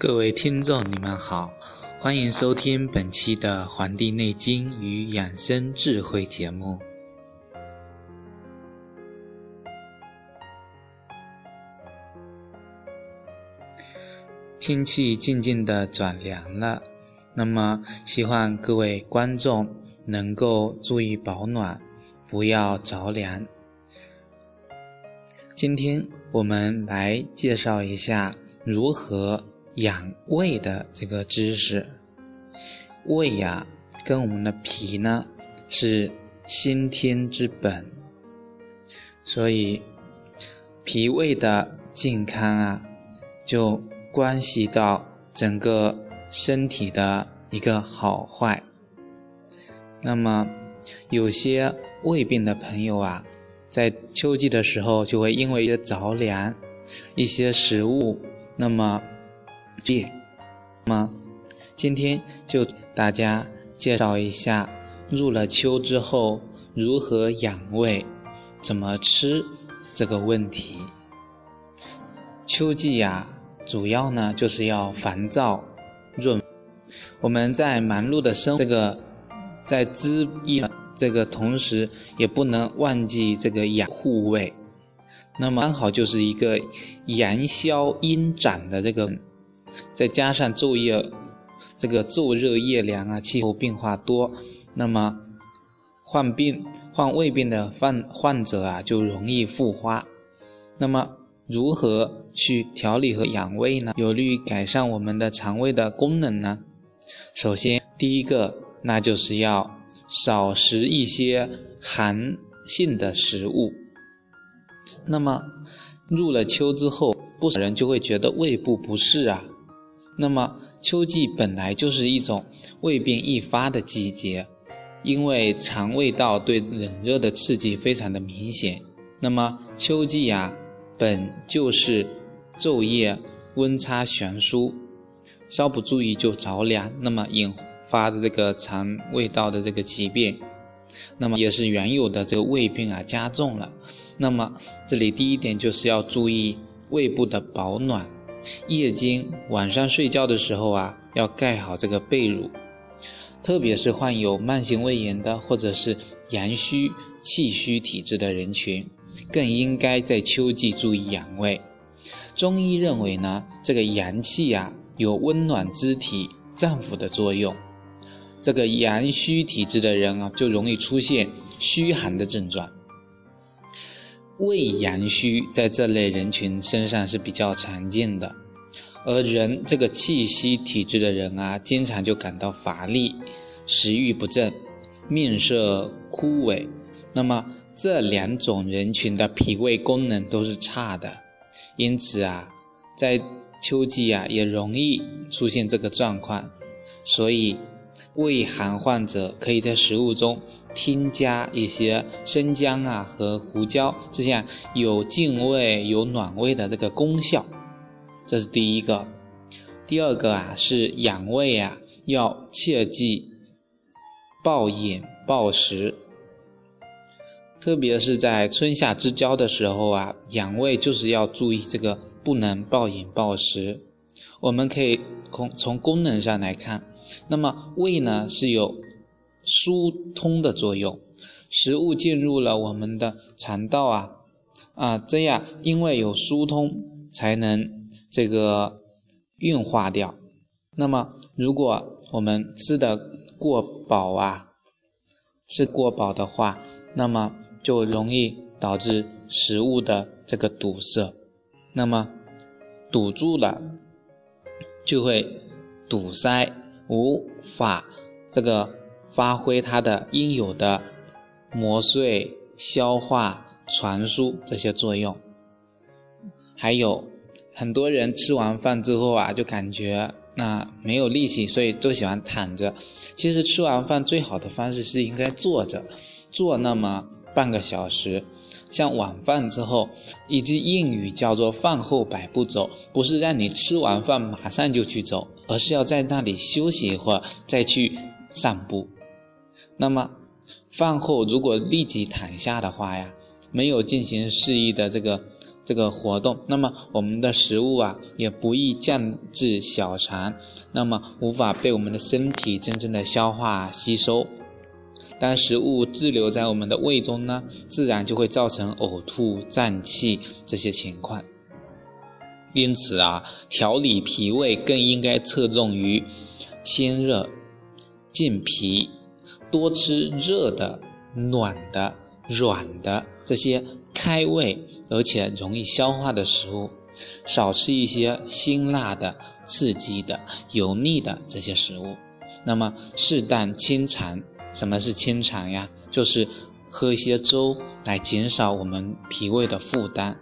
各位听众，你们好，欢迎收听本期的《黄帝内经与养生智慧》节目。天气渐渐的转凉了，那么希望各位观众能够注意保暖，不要着凉。今天我们来介绍一下如何。养胃的这个知识，胃呀，跟我们的脾呢是先天之本，所以脾胃的健康啊，就关系到整个身体的一个好坏。那么有些胃病的朋友啊，在秋季的时候就会因为一些着凉，一些食物，那么。戒吗？今天就大家介绍一下，入了秋之后如何养胃，怎么吃这个问题。秋季呀，主要呢就是要烦躁润。我们在忙碌的生这个在滋益这个同时，也不能忘记这个养护胃。那么刚好就是一个阳消阴长的这个。再加上昼夜这个昼热夜凉啊，气候变化多，那么患病患胃病的患患者啊，就容易复发。那么如何去调理和养胃呢？有利于改善我们的肠胃的功能呢？首先，第一个那就是要少食一些寒性的食物。那么入了秋之后，不少人就会觉得胃部不适啊。那么秋季本来就是一种胃病易发的季节，因为肠胃道对冷热的刺激非常的明显。那么秋季呀，本就是昼夜温差悬殊，稍不注意就着凉，那么引发的这个肠胃道的这个疾病，那么也是原有的这个胃病啊加重了。那么这里第一点就是要注意胃部的保暖。夜间晚上睡觉的时候啊，要盖好这个被褥，特别是患有慢性胃炎的或者是阳虚气虚体质的人群，更应该在秋季注意养胃。中医认为呢，这个阳气呀有温暖肢体脏腑的作用，这个阳虚体质的人啊，就容易出现虚寒的症状。胃阳虚在这类人群身上是比较常见的，而人这个气虚体质的人啊，经常就感到乏力、食欲不振、面色枯萎。那么这两种人群的脾胃功能都是差的，因此啊，在秋季啊也容易出现这个状况。所以，胃寒患者可以在食物中。添加一些生姜啊和胡椒，这样有净胃、有暖胃的这个功效。这是第一个。第二个啊是养胃啊，要切忌暴饮暴食，特别是在春夏之交的时候啊，养胃就是要注意这个不能暴饮暴食。我们可以从从功能上来看，那么胃呢是有。疏通的作用，食物进入了我们的肠道啊啊，这样因为有疏通，才能这个运化掉。那么，如果我们吃的过饱啊，吃过饱的话，那么就容易导致食物的这个堵塞。那么堵住了，就会堵塞，无法这个。发挥它的应有的磨碎、消化、传输这些作用。还有很多人吃完饭之后啊，就感觉那没有力气，所以都喜欢躺着。其实吃完饭最好的方式是应该坐着，坐那么半个小时。像晚饭之后，一句谚语叫做“饭后百步走”，不是让你吃完饭马上就去走，而是要在那里休息一会儿再去散步。那么饭后如果立即躺下的话呀，没有进行适宜的这个。这个活动，那么我们的食物啊也不易降至小肠，那么无法被我们的身体真正的消化吸收。当食物滞留在我们的胃中呢，自然就会造成呕吐、胀气这些情况。因此啊，调理脾胃更应该侧重于清热、健脾，多吃热的、暖的、软的这些开胃。而且容易消化的食物，少吃一些辛辣的、刺激的、油腻的这些食物。那么适当清肠，什么是清肠呀？就是喝一些粥来减少我们脾胃的负担。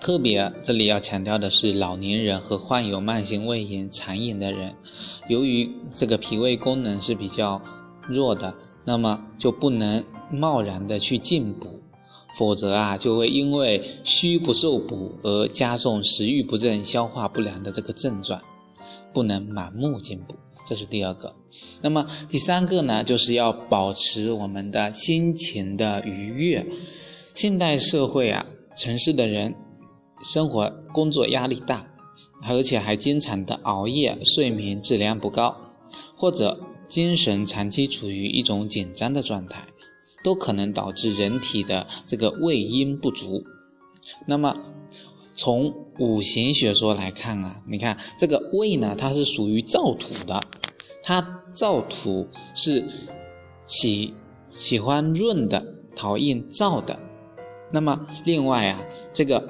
特别这里要强调的是，老年人和患有慢性胃炎、肠炎的人，由于这个脾胃功能是比较弱的，那么就不能贸然的去进补。否则啊，就会因为虚不受补而加重食欲不振、消化不良的这个症状，不能盲目进补。这是第二个。那么第三个呢，就是要保持我们的心情的愉悦。现代社会啊，城市的人生活工作压力大，而且还经常的熬夜，睡眠质量不高，或者精神长期处于一种紧张的状态。都可能导致人体的这个胃阴不足。那么，从五行学说来看啊，你看这个胃呢，它是属于燥土的，它燥土是喜喜欢润的，讨厌燥的。那么另外啊，这个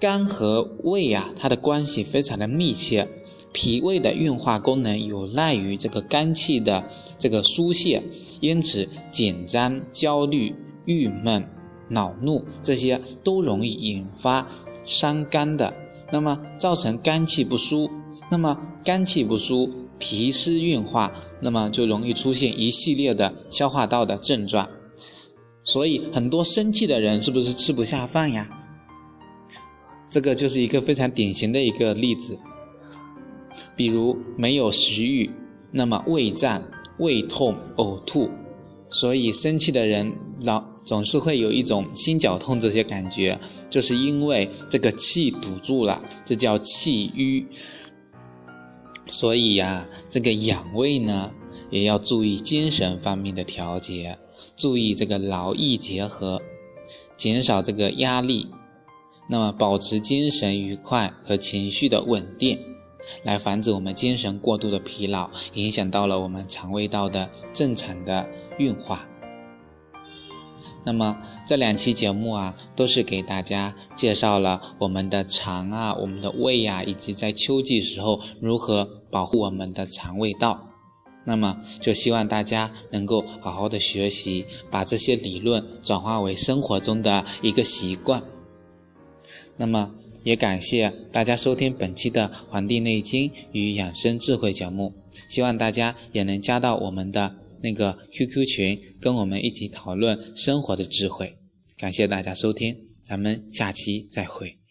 肝和胃啊，它的关系非常的密切。脾胃的运化功能有赖于这个肝气的这个疏泄，因此紧张、焦虑、郁闷、恼怒这些都容易引发伤肝的，那么造成肝气不舒，那么肝气不舒，脾湿运化，那么就容易出现一系列的消化道的症状。所以很多生气的人是不是吃不下饭呀？这个就是一个非常典型的一个例子。比如没有食欲，那么胃胀、胃痛、呕吐，所以生气的人老总是会有一种心绞痛这些感觉，就是因为这个气堵住了，这叫气瘀。所以呀，这个养胃呢，也要注意精神方面的调节，注意这个劳逸结合，减少这个压力，那么保持精神愉快和情绪的稳定。来防止我们精神过度的疲劳，影响到了我们肠胃道的正常的运化。那么这两期节目啊，都是给大家介绍了我们的肠啊、我们的胃啊，以及在秋季时候如何保护我们的肠胃道。那么就希望大家能够好好的学习，把这些理论转化为生活中的一个习惯。那么。也感谢大家收听本期的《黄帝内经与养生智慧》节目，希望大家也能加到我们的那个 QQ 群，跟我们一起讨论生活的智慧。感谢大家收听，咱们下期再会。